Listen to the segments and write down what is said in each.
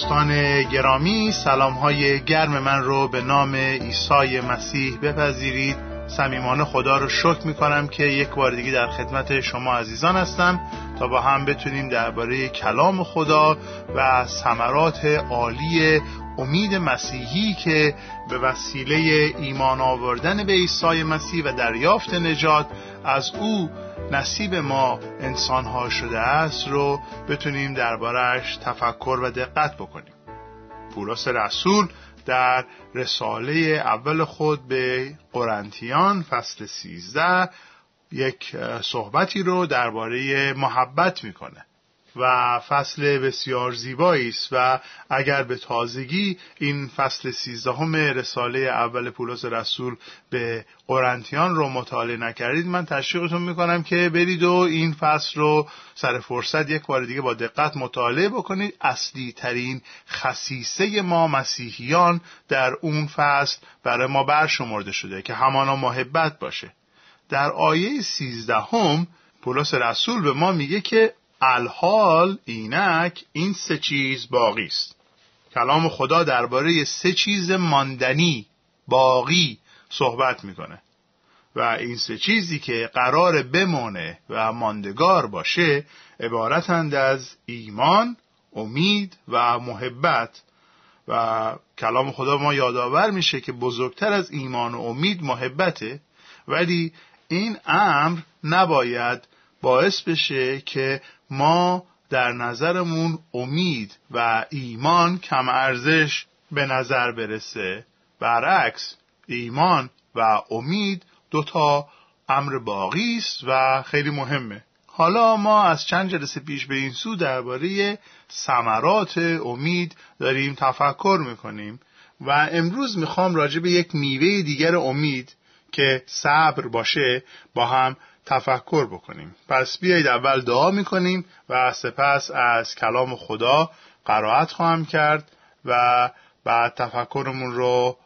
دوستان گرامی سلام های گرم من رو به نام عیسی مسیح بپذیرید. صمیمانه خدا رو شکر می کنم که یک بار دیگه در خدمت شما عزیزان هستم تا با هم بتونیم درباره کلام خدا و ثمرات عالی امید مسیحی که به وسیله ایمان آوردن به عیسی مسیح و دریافت نجات از او نصیب ما انسان ها شده است رو بتونیم دربارش تفکر و دقت بکنیم. پولس رسول در رساله اول خود به قرنتیان فصل 13 یک صحبتی رو درباره محبت می‌کنه. و فصل بسیار زیبایی است و اگر به تازگی این فصل سیزدهم رساله اول پولس رسول به قرنتیان رو مطالعه نکردید من تشویقتون می‌کنم که برید و این فصل رو سر فرصت یک بار دیگه با دقت مطالعه بکنید. اصلی ترین خصیصه ما مسیحیان در اون فصل برای ما برشمرده شده که همانا محبت باشه. در آیه سیزدهم پولس رسول به ما میگه که الحال اینک این سه چیز باقی است. کلام خدا درباره سه چیز ماندنی باقی صحبت می‌کنه. و این سه چیزی که قرار بمانه و ماندگار باشه عبارتند از ایمان، امید و محبت. و کلام خدا ما یادآور میشه که بزرگتر از ایمان و امید محبته ولی این امر نباید باعث بشه که ما در نظرمون امید و ایمان کم ارزش به نظر برسه. برعکس ایمان و امید دوتا امر باقی است و خیلی مهمه. حالا ما از چند جلسه پیش به این سو درباره ثمرات امید داریم تفکر می‌کنیم و امروز می‌خوام راجع به یک میوه دیگر امید که صبر باشه با هم تفکر بکنیم. پس بیایید اول دعا می‌کنیم و سپس از کلام خدا قرائت خواهم کرد و بعد تفکرمون رو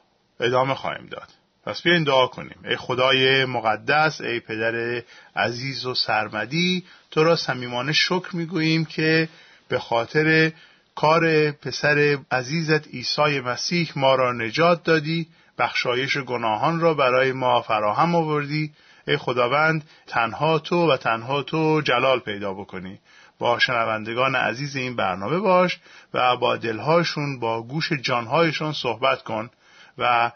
ادامه خواهیم داد. پس بیاین دعا کنیم. ای خدای مقدس ای پدر عزیز و سرمدی تو را صمیمانه شکر می‌گوییم که به خاطر کار پسر عزیزت عیسی مسیح ما را نجات دادی بخشایش گناهان را برای ما فراهم آوردی ای خداوند تنها تو و تنها تو جلال پیدا بکنی. با شنوندگان عزیز این برنامه باش و با دلهاشون با گوش جانهایشون صحبت کن و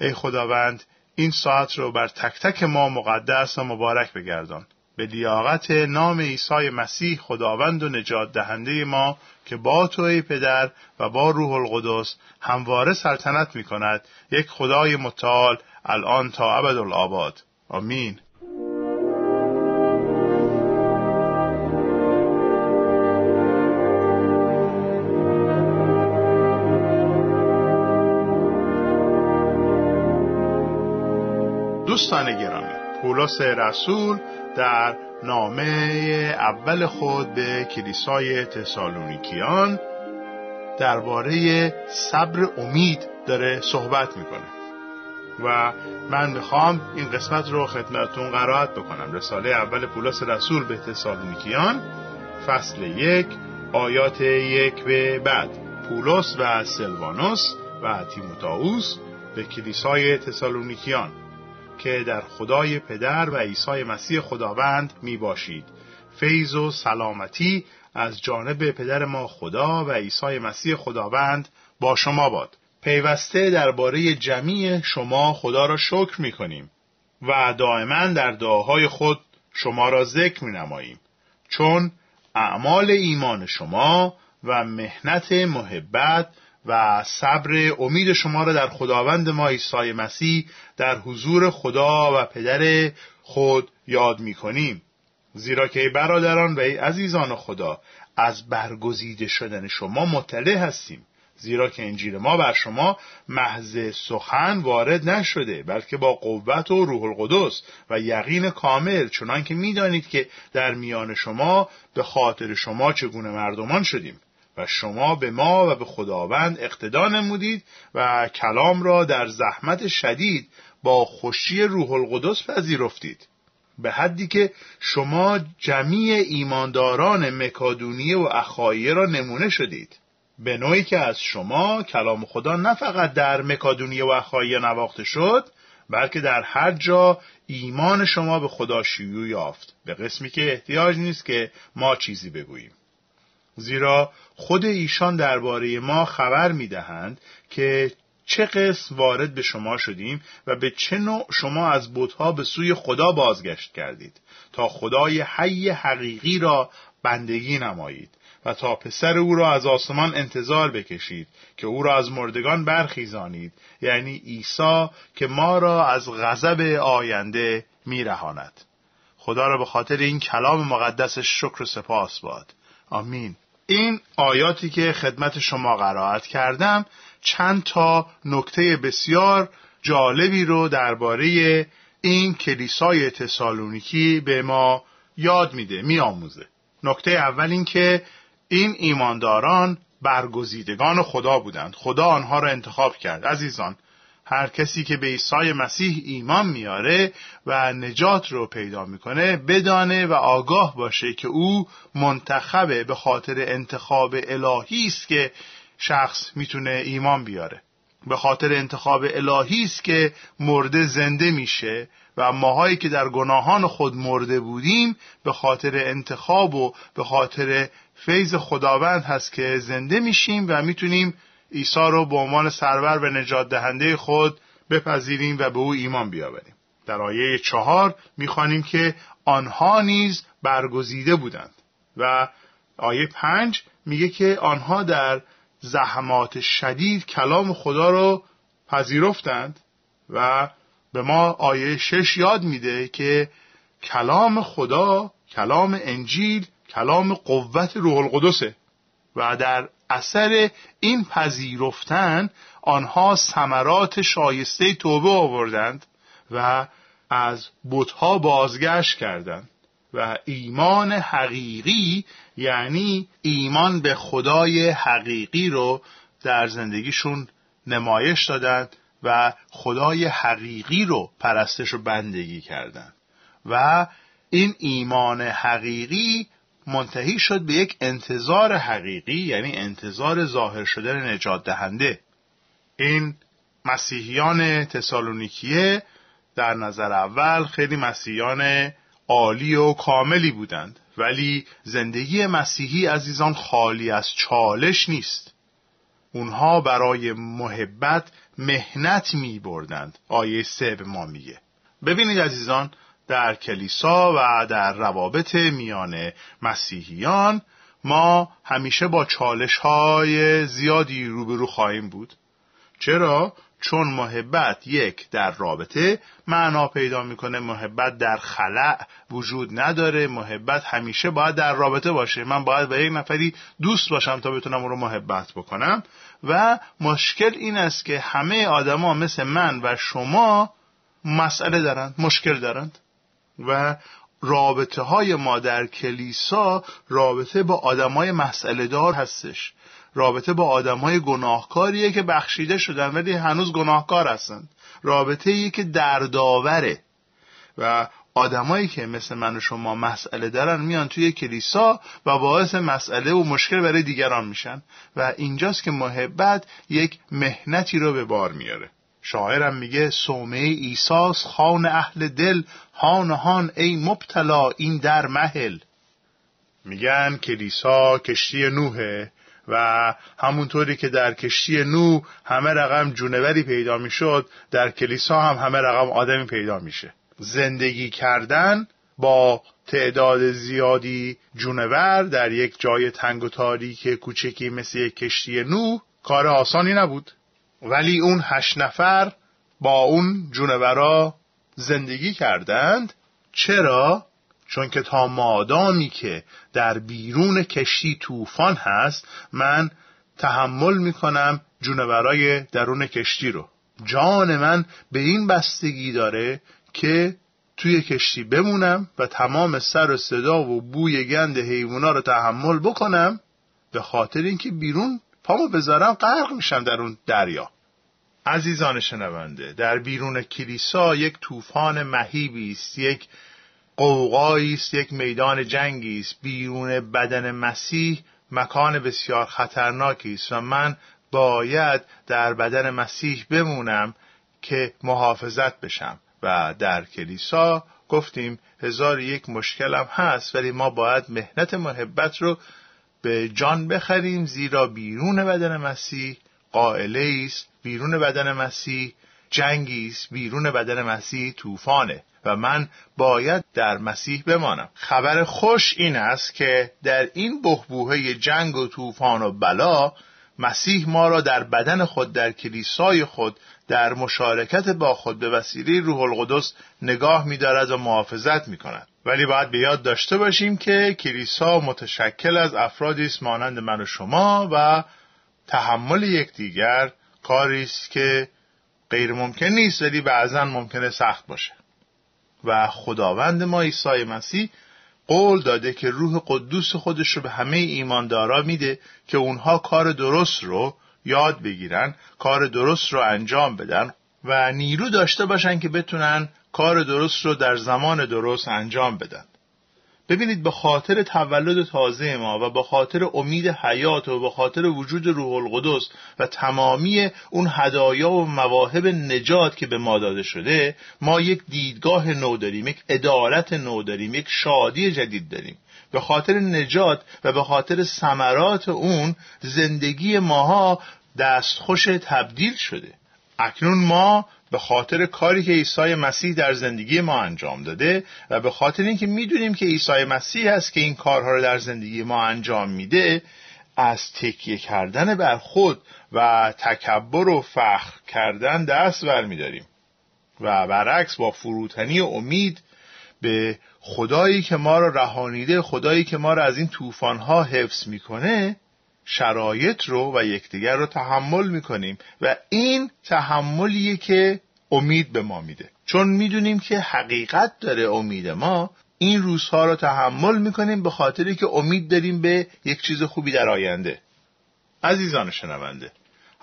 ای خداوند این ساعت رو بر تک تک ما مقدس و مبارک بگردان. به لیاقت نام عیسی مسیح خداوند و نجات دهنده ما که با تو ای پدر و با روح القدس همواره سلطنت می کند یک خدای متعال الان تا ابدالآباد. آمین. دوستان گرامی پولس رسول در نامه اول خود به کلیسای تسالونیکیان درباره صبر امید داره صحبت می‌کنه. و من می‌خوام این قسمت رو خدمتتون قرائت بکنم. رساله اول پولس رسول به تسالونیکیان فصل یک آیات یک به بعد. پولس و سلوانوس و تیموتائوس به کلیسای تسالونیکیان که در خدای پدر و عیسی مسیح خداوند می باشید فیض و سلامتی از جانب پدر ما خدا و عیسی مسیح خداوند با شما باد. پیوسته درباره جمعی شما خدا را شکر می کنیم و دائما در دعاهای خود شما را ذکر می نماییم چون اعمال ایمان شما و مهنت محبت و صبر امید شما را در خداوند ما عیسی مسیح در حضور خدا و پدر خود یاد می کنیم زیرا که ای برادران و ای عزیزان خدا از برگزیده شدن شما مطلع هستیم. زیرا که انجیل ما بر شما محض سخن وارد نشده بلکه با قوت و روح القدس و یقین کامل چنان که می‌دانید که در میان شما به خاطر شما چگونه مردمان شدیم و شما به ما و به خداوند اقتدا نمودید و کلام را در زحمت شدید با خوشی روح القدس پذیرفتید. به حدی که شما جمیع ایمانداران مکادونیه و اخایه را نمونه شدید. به نوعی که از شما کلام خدا نه فقط در مکادونیه و اخایی نواخته شد بلکه در هر جا ایمان شما به خدا شیوع یافت. به قسمی که احتیاج نیست که ما چیزی بگوییم. زیرا خود ایشان درباره ما خبر می‌دهند که چه قسم وارد به شما شدیم و به چه نوع شما از بتها به سوی خدا بازگشت کردید تا خدای حی حقیقی را بندگی نمایید. و تا پسر او را از آسمان انتظار بکشید که او را از مردگان برخیزانید. یعنی عیسی که ما را از غضب آینده میرهاند. خدا را به خاطر این کلام مقدسش شکر و سپاس باد. آمین. این آیاتی که خدمت شما قرائت کردم چند تا نکته بسیار جالبی رو درباره این کلیسای تسالونیکی به ما یاد میده میآموزه. نکته اول این که این ایمانداران برگزیدگان خدا بودند. خدا آنها را انتخاب کرد. عزیزان هر کسی که به عیسی مسیح ایمان میاره و نجات رو پیدا می‌کنه بدانه و آگاه باشه که او منتخبه به خاطر انتخاب الهی است که شخص می‌تونه ایمان بیاره. به خاطر انتخاب الهی است که مرده زنده میشه و ماهایی که در گناهان خود مرده بودیم به خاطر انتخاب و به خاطر فیض خداوند هست که زنده میشیم و می‌تونیم عیسی رو به عنوان سرور و نجات دهنده خود بپذیریم و به او ایمان بیاوریم. در آیه چهار می‌خوانیم که آنها نیز برگزیده بودند و آیه پنج میگه که آنها در زحمات شدید کلام خدا رو پذیرفتند و به ما آیه شش یاد میده که کلام خدا کلام انجیل کلام قوت روح القدسه و در اثر این پذیرفتن آنها ثمرات شایسته توبه آوردند و از بتها بازگشت کردند و ایمان حقیقی یعنی ایمان به خدای حقیقی رو در زندگیشون نمایش دادند و خدای حقیقی رو پرستش و بندگی کردند. و این ایمان حقیقی منتهی شد به یک انتظار حقیقی یعنی انتظار ظاهر شدن نجات دهنده. این مسیحیان تسالونیکیه در نظر اول خیلی مسیحیان عالی و کاملی بودند ولی زندگی مسیحی عزیزان خالی از چالش نیست. اونها برای محبت مهنت می بردند آیه سه به ما میگه. ببینید عزیزان در کلیسا و در روابط میان مسیحیان ما همیشه با چالش های زیادی روبرو خواهیم بود. چرا؟ چون محبت یک در رابطه معنا پیدا می‌کنه محبت در خلع وجود نداره محبت همیشه باید در رابطه باشه. من باید با یک نفری دوست باشم تا بتونم او رو محبت بکنم. و مشکل این است که همه آدما مثل من و شما مسئله دارند مشکل دارند. و رابطه های ما در کلیسا رابطه با آدمای مسئله دار هستش. رابطه با آدمای گناهکاریه که بخشیده شدن ولی هنوز گناهکار هستند. رابطه ای که دردآوره. و آدمایی که مثل من و شما مسئله دارن میان توی کلیسا و باعث مسئله و مشکل برای دیگران میشن. و اینجاست که محبت یک مهنتی رو به بار میاره. شاعرم میگه سومه ایساس خان اهل دل هان هان ای مبتلا این در محل میگن کلیسا کشتی نوحه و همونطوری که در کشتی نو همه رقم جونوری پیدا می‌شد در کلیسا هم همه رقم آدمی پیدا میشه. زندگی کردن با تعداد زیادی جونور در یک جای تنگ و تاریک کوچکی مثل کشتی نو کار آسانی نبود. ولی اون هشت نفر با اون جونورا زندگی کردند چرا؟ چون که تا مادامی که در بیرون کشتی طوفان هست من تحمل می‌کنم جونورای درون کشتی رو جان من به این بستگی داره که توی کشتی بمونم و تمام سر و صدا و بوی گند حیوونا رو تحمل بکنم به خاطر اینکه بیرون پامو بذارم غرق میشم در اون دریا. عزیزان شنونده در بیرون کلیسا یک طوفان مهیبی است یک قوقایی است یک میدان جنگی است. بیرون بدن مسیح مکان بسیار خطرناکی است و من باید در بدن مسیح بمونم که محافظت بشم. و در کلیسا گفتیم هزار یک مشکلم هست ولی ما باید مهنت محبت رو به جان بخریم زیرا بیرون بدن مسیح قائله است بیرون بدن مسیح جنگی است بیرون بدن مسیح طوفانه و من باید در مسیح بمانم. خبر خوش این است که در این بحبوهه جنگ و طوفان و بلا مسیح ما را در بدن خود در کلیسای خود در مشارکت با خود به وسیله روح القدس نگاه می‌دارد و محافظت می‌کند. ولی باید به یاد داشته باشیم که کلیسا متشکل از افرادی است مانند من و شما و تحمل یکدیگر کاری است که غیر ممکن نیست ولی بعضا ممکنه سخت باشه. و خداوند ما عیسی مسیح قول داده که روح قدوس خودش رو به همه ایماندارا میده که اونها کار درست رو یاد بگیرن کار درست رو انجام بدن و نیرو داشته باشن که بتونن کار درست رو در زمان درست انجام بدن. ببینید به خاطر تولد تازه ما و به خاطر امید حیات و به خاطر وجود روح القدس و تمامی اون هدایا و مواهب نجات که به ما داده شده ما یک دیدگاه نو داریم یک عدالت نو داریم یک شادی جدید داریم. به خاطر نجات و به خاطر ثمرات اون زندگی ماها دستخوش تبدیل شده. اکنون ما به خاطر کاری که عیسی مسیح در زندگی ما انجام داده و به خاطر اینکه می‌دونیم که عیسی مسیح است که این کارها رو در زندگی ما انجام میده از تکیه کردن بر خود و تکبر و فخر کردن دست ور میداریم و برعکس با فروتنی و امید به خدایی که ما را رهانیده خدایی که ما را از این طوفانها حفظ می‌کنه شرایط رو و یکدیگر رو تحمل می‌کنیم و این تحملیه که امید به ما میده. چون می‌دونیم که حقیقت داره امید ما این روزها رو تحمل می‌کنیم به خاطری که امید داریم به یک چیز خوبی در آینده. عزیزان شنونده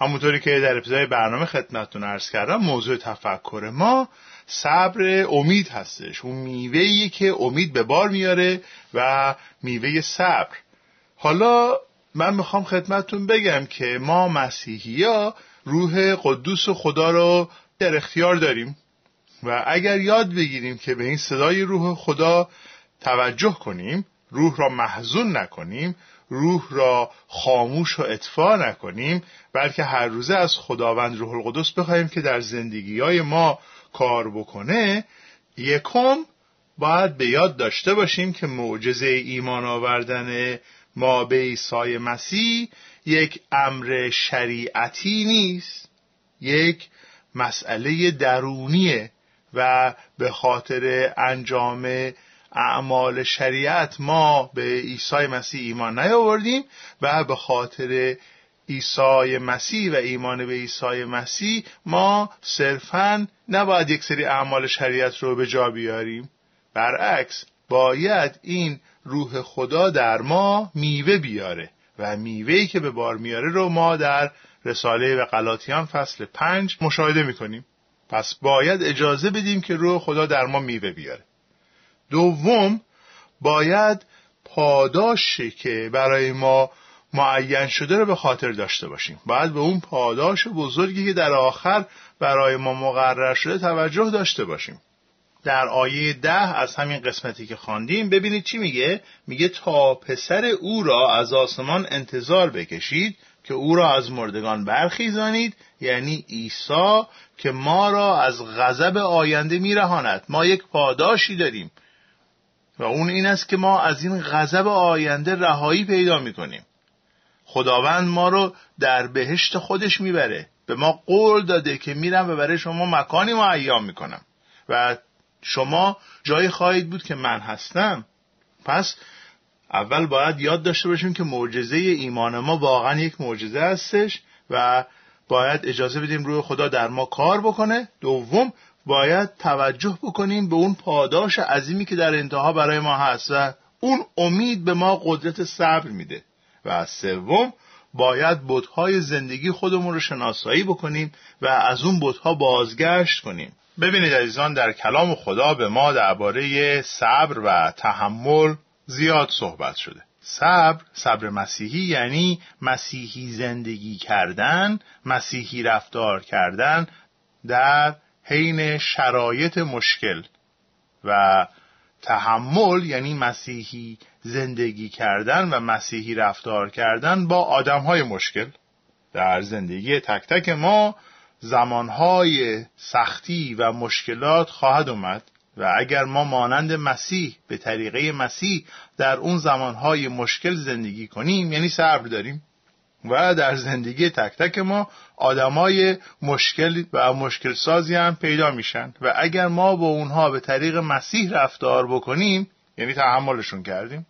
همونطوری که در ابتدای برنامه خدمتتون عرض کردم موضوع تفکر ما صبر امید هستش. اون میوهیه که امید به بار میاره و میوه صبر. حالا من می‌خوام خدمتتون بگم که ما مسیحی ها روح قدوس و خدا رو در اختیار داریم و اگر یاد بگیریم که به این صدای روح خدا توجه کنیم روح را محزون نکنیم روح را خاموش و اطفا نکنیم بلکه هر روزه از خداوند روح القدس بخواهیم که در زندگی های ما کار بکنه یکم باید به یاد داشته باشیم که معجزه ایمان آوردن ما به عیسی مسیح یک امر شریعتی نیست یک مسئله درونیه و به خاطر انجام اعمال شریعت ما به عیسی مسیح ایمان نیاوردیم و به خاطر عیسی مسیح و ایمان به عیسی مسیح ما صرفا نباید یک سری اعمال شریعت رو به جا بیاریم. برعکس باید این روح خدا در ما میوه بیاره و میوهی که به بار میاره رو ما در رساله و قلاتیان فصل پنج مشاهده می‌کنیم. پس باید اجازه بدیم که روح خدا در ما میوه بیاره. دوم باید پاداشی که برای ما معین شده رو به خاطر داشته باشیم. باید به اون پاداش بزرگی که در آخر برای ما مقرر شده توجه داشته باشیم. در آیه ده از همین قسمتی که خواندیم ببینید چی میگه؟ میگه تا پسر او را از آسمان انتظار بکشید که او را از مردگان برخیزانید یعنی عیسی که ما را از غضب آینده میرهاند. ما یک پاداشی داریم و اون این است که ما از این غضب آینده رهایی پیدا می‌کنیم. خداوند ما رو در بهشت خودش می‌بره. به ما قول داده که میرم و برای شما مکانی معیام می‌کنم. و شما جایی خواهید بود که من هستم. پس اول باید یاد داشته باشیم که معجزه ایمان ما واقعا یک معجزه هستش و باید اجازه بدیم روی خدا در ما کار بکنه. دوم باید توجه بکنیم به اون پاداش عظیمی که در انتها برای ما هست و اون امید به ما قدرت صبر میده. و سوم باید بودهای زندگی خودمون رو شناسایی بکنیم و از اون بودها بازگشت کنیم. ببینید عزیزان در کلام خدا به ما درباره صبر و تحمل زیاد صحبت شده. صبر صبر مسیحی یعنی مسیحی زندگی کردن مسیحی رفتار کردن در حین شرایط مشکل. و تحمل یعنی مسیحی زندگی کردن و مسیحی رفتار کردن با آدم های مشکل. در زندگی تک تک ما زمانهای سختی و مشکلات خواهد اومد و اگر ما مانند مسیح به طریقه مسیح در اون زمانهای مشکل زندگی کنیم یعنی صبر داریم. و در زندگی تک تک ما آدمای مشکل و مشکل سازی هم پیدا میشن. و اگر ما با اونها به طریق مسیح رفتار بکنیم یعنی تحملشون کردیم.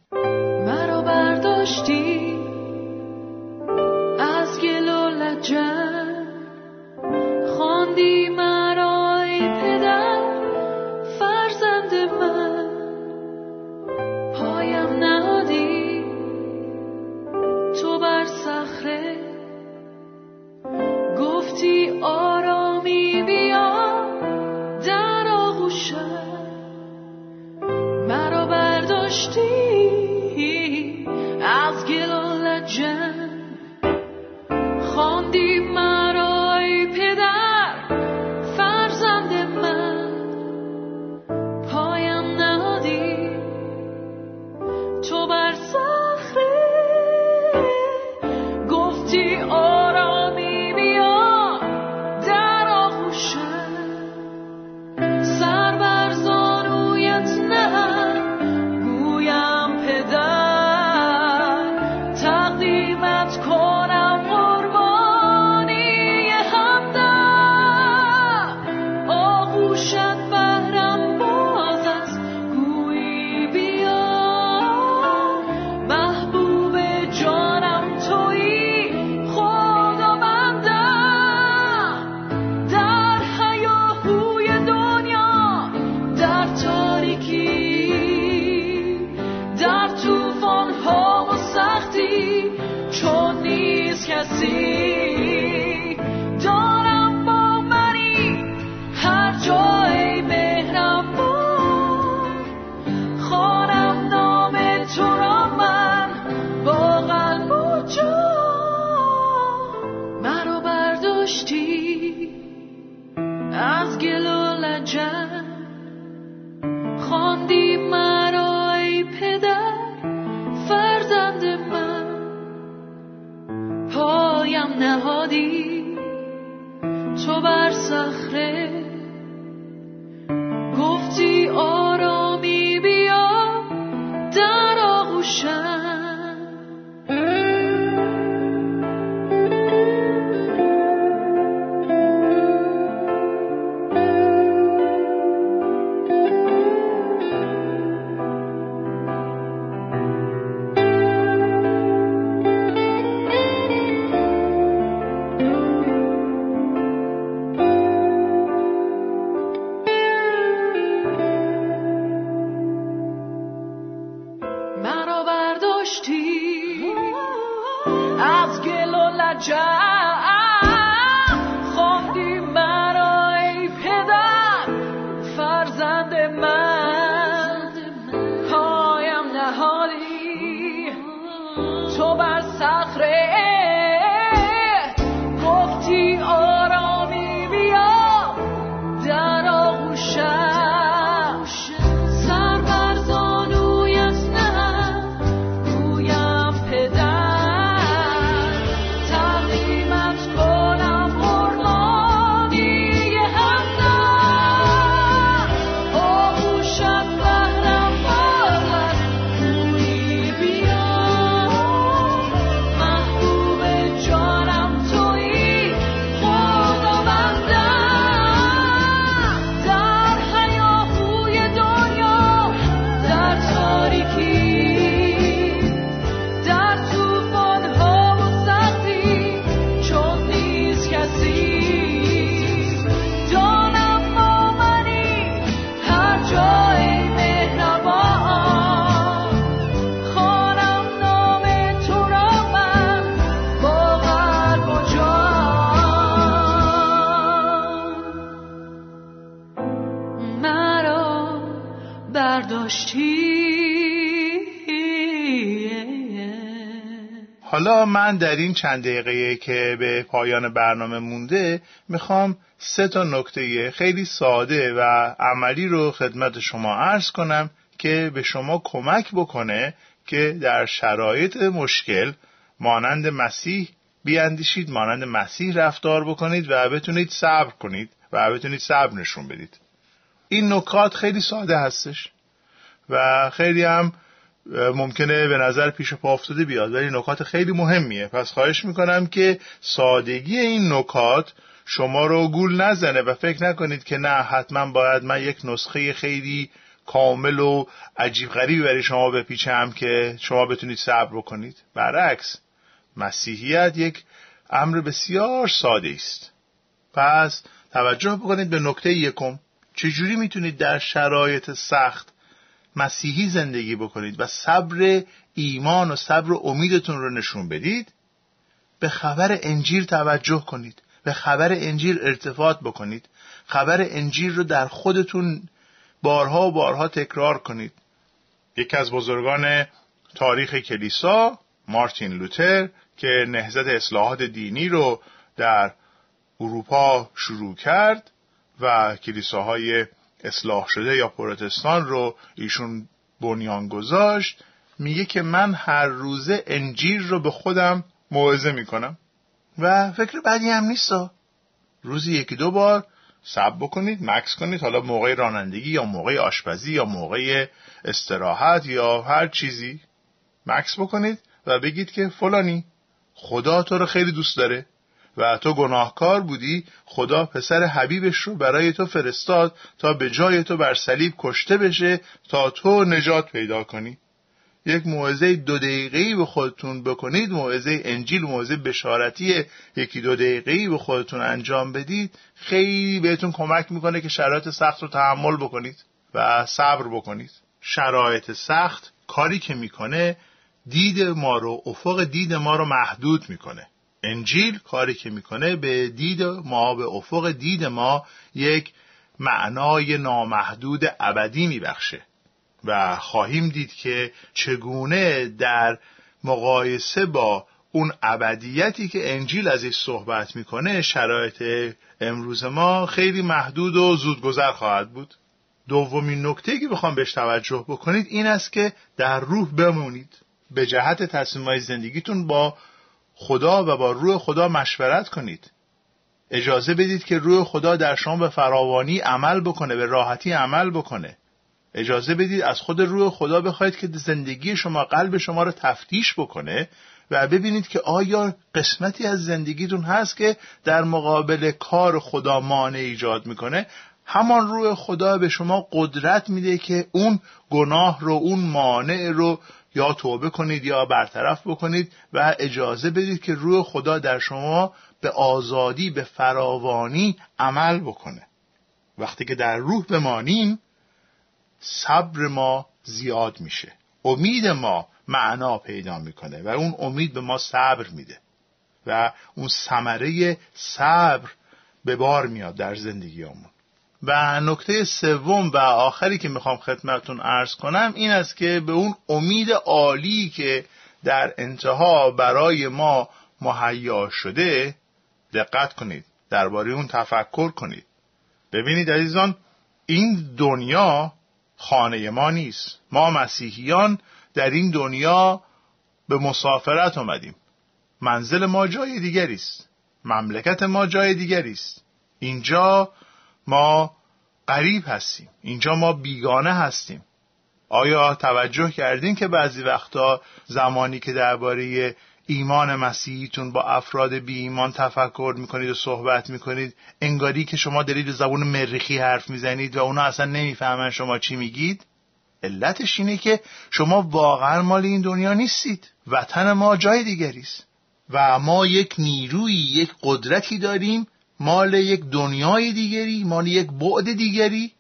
لجن خواندی مرا ای پدر فرزند من. پایم نهادی تو بر صخره برداشتی از گل و لجن حالا من در این چند دقیقه که به پایان برنامه مونده می‌خوام سه تا نکته خیلی ساده و عملی رو خدمت شما عرض کنم که به شما کمک بکنه که در شرایط مشکل مانند مسیح بیاندیشید مانند مسیح رفتار بکنید و بتونید صبر کنید و بتونید صبر نشون بدید. این نکات خیلی ساده هستش و خیلی هم ممکنه به نظر پیش پا افتاده بیاد ولی نکات خیلی مهمیه. پس خواهش می‌کنم که سادگی این نکات شما رو گول نزنه و فکر نکنید که نه حتما باید من یک نسخه خیلی کامل و عجیب غریبی برای شما بپیچم که شما بتونید صبر بکنید. برعکس مسیحیت یک امر بسیار ساده است. پس توجه بکنید به نکته یکم. چجوری می‌تونید در شرایط سخت مسیحی زندگی بکنید و صبر ایمان و صبر و امیدتون رو نشون بدید به خبر انجیل توجه کنید به خبر انجیل ارتفاط بکنید خبر انجیل رو در خودتون بارها و بارها تکرار کنید. یکی از بزرگان تاریخ کلیسا مارتین لوتر که نهضت اصلاحات دینی رو در اروپا شروع کرد و کلیساهای اصلاح شده یا پروتستان رو ایشون بنیان گذاشت میگه که من هر روزه انجیل رو به خودم موعظه می‌کنم. و فکر بعدی هم نیست. روزی یکی دو بار سب بکنید مکس کنید حالا موقع رانندگی یا موقع آشپزی یا موقع استراحت یا هر چیزی مکس بکنید و بگید که فلانی خدا تو رو خیلی دوست داره. و تو گناهکار بودی خدا پسر حبیبش رو برای تو فرستاد تا به جای تو بر صلیب کشته بشه تا تو نجات پیدا کنی. یک موعظه دو دقیقه‌ای به خودتون بکنید موعظه انجیل موعظه بشارتی یکی دو دقیقه‌ای به خودتون انجام بدید. خیلی بهتون کمک می‌کنه که شرایط سخت رو تحمل بکنید و صبر بکنید. شرایط سخت کاری که می‌کنه دید ما رو افق دید ما رو محدود می‌کنه. انجیل کاری که می‌کنه به دید ما به افق دید ما یک معنای نامحدود ابدی میبخشه. و خواهیم دید که چگونه در مقایسه با اون ابدیتی که انجیل ازش صحبت می‌کنه شرایط امروز ما خیلی محدود و زودگذر خواهد بود. دومین نکته که بخوام بهش توجه بکنید این است که در روح بمونید. به جهت تصمیمهای زندگیتون با خدا و با روح خدا مشورت کنید. اجازه بدید که روح خدا در شما به فراوانی عمل بکنه به راحتی عمل بکنه. اجازه بدید از خود روح خدا بخواید که زندگی شما قلب شما رو تفتیش بکنه و ببینید که آیا قسمتی از زندگیتون هست که در مقابل کار خدا مانع ایجاد می‌کنه. همان روح خدا به شما قدرت میده که اون گناه رو اون مانع رو یا توبه کنید یا برطرف بکنید و اجازه بدید که روح خدا در شما به آزادی به فراوانی عمل بکنه. وقتی که در روح بمانیم صبر ما زیاد میشه. امید ما معنا پیدا می‌کنه و اون امید به ما صبر میده و اون ثمره صبر به بار میاد در زندگیمون. و نکته سوم و آخری که می‌خوام خدمتون ارز کنم این است که به اون امید عالی که در انتها برای ما مهیا شده دقت کنید درباره اون تفکر کنید. ببینید عزیزان این دنیا خانه ما نیست. ما مسیحیان در این دنیا به مسافرت آمدیم منزل ما جای دیگری است. مملکت ما جای دیگری است. اینجا ما قریب هستیم. اینجا ما بیگانه هستیم. آیا توجه کردین که بعضی وقتا زمانی که درباره ایمان مسیحیتون با افراد بی ایمان تفکر می‌کنید و صحبت می‌کنید انگاری که شما دارید زبون مریخی حرف می‌زنید و اونا اصلا نمی‌فهمن شما چی میگید؟ علتش اینه که شما واقعا مال این دنیا نیستید. وطن ما جای دیگری و ما یک نیروی یک قدرتی داریم مال یک دنیای دیگری مال یک بعد دیگری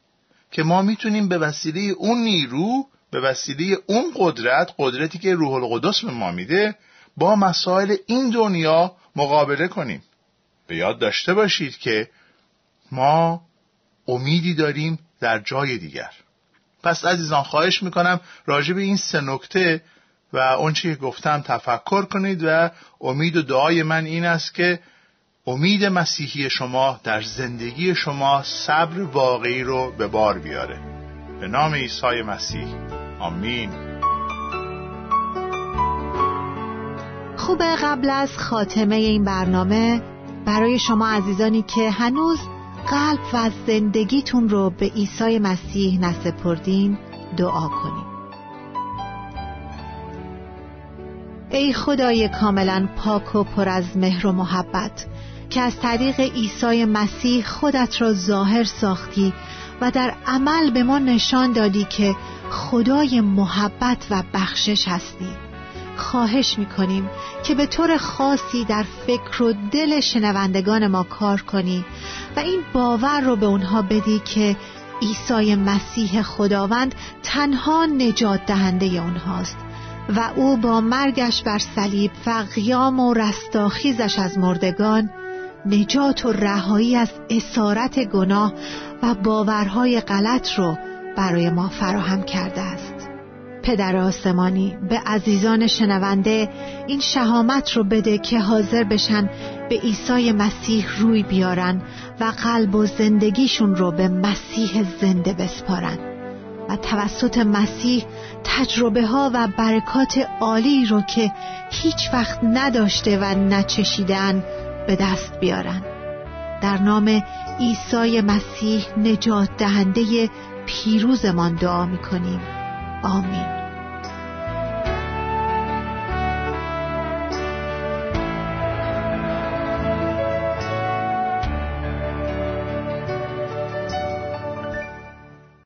که ما می‌تونیم به وسیله اون نیرو به وسیله اون قدرت قدرتی که روح القدس به ما میده با مسائل این دنیا مقابله کنیم. به یاد داشته باشید که ما امیدی داریم در جای دیگر. پس عزیزان خواهش می‌کنم راجع به این سه نکته و اونچه که گفتم تفکر کنید و امید و دعای من این است که امید مسیحی شما در زندگی شما صبر واقعی رو به بار بیاره. به نام عیسی مسیح. آمین. خوبه قبل از خاتمه این برنامه برای شما عزیزانی که هنوز قلب و زندگیتون رو به عیسی مسیح نسپردین دعا کنیم. ای خدای کاملا پاک و پر از مهر و محبت که از طریق عیسی مسیح خودت را ظاهر ساختی و در عمل به ما نشان دادی که خدای محبت و بخشش هستی. خواهش می‌کنیم که به طور خاصی در فکر و دل شنوندگان ما کار کنی و این باور رو به اونها بدی که عیسی مسیح خداوند تنها نجات دهنده اونهاست و او با مرگش بر صلیب و قیام و رستاخیزش از مردگان نجات و رهایی از اسارت گناه و باورهای غلط رو برای ما فراهم کرده است. پدر آسمانی به عزیزان شنونده این شهامت رو بده که حاضر بشن به عیسی مسیح روی بیارن و قلب و زندگیشون رو به مسیح زنده بسپارن. و توسط مسیح تجربه ها و برکات عالی رو که هیچ وقت نداشته و نچشیدن به دست بیارن. در نام عیسی مسیح نجات دهنده پیروزمان دعا می‌کنیم. آمین.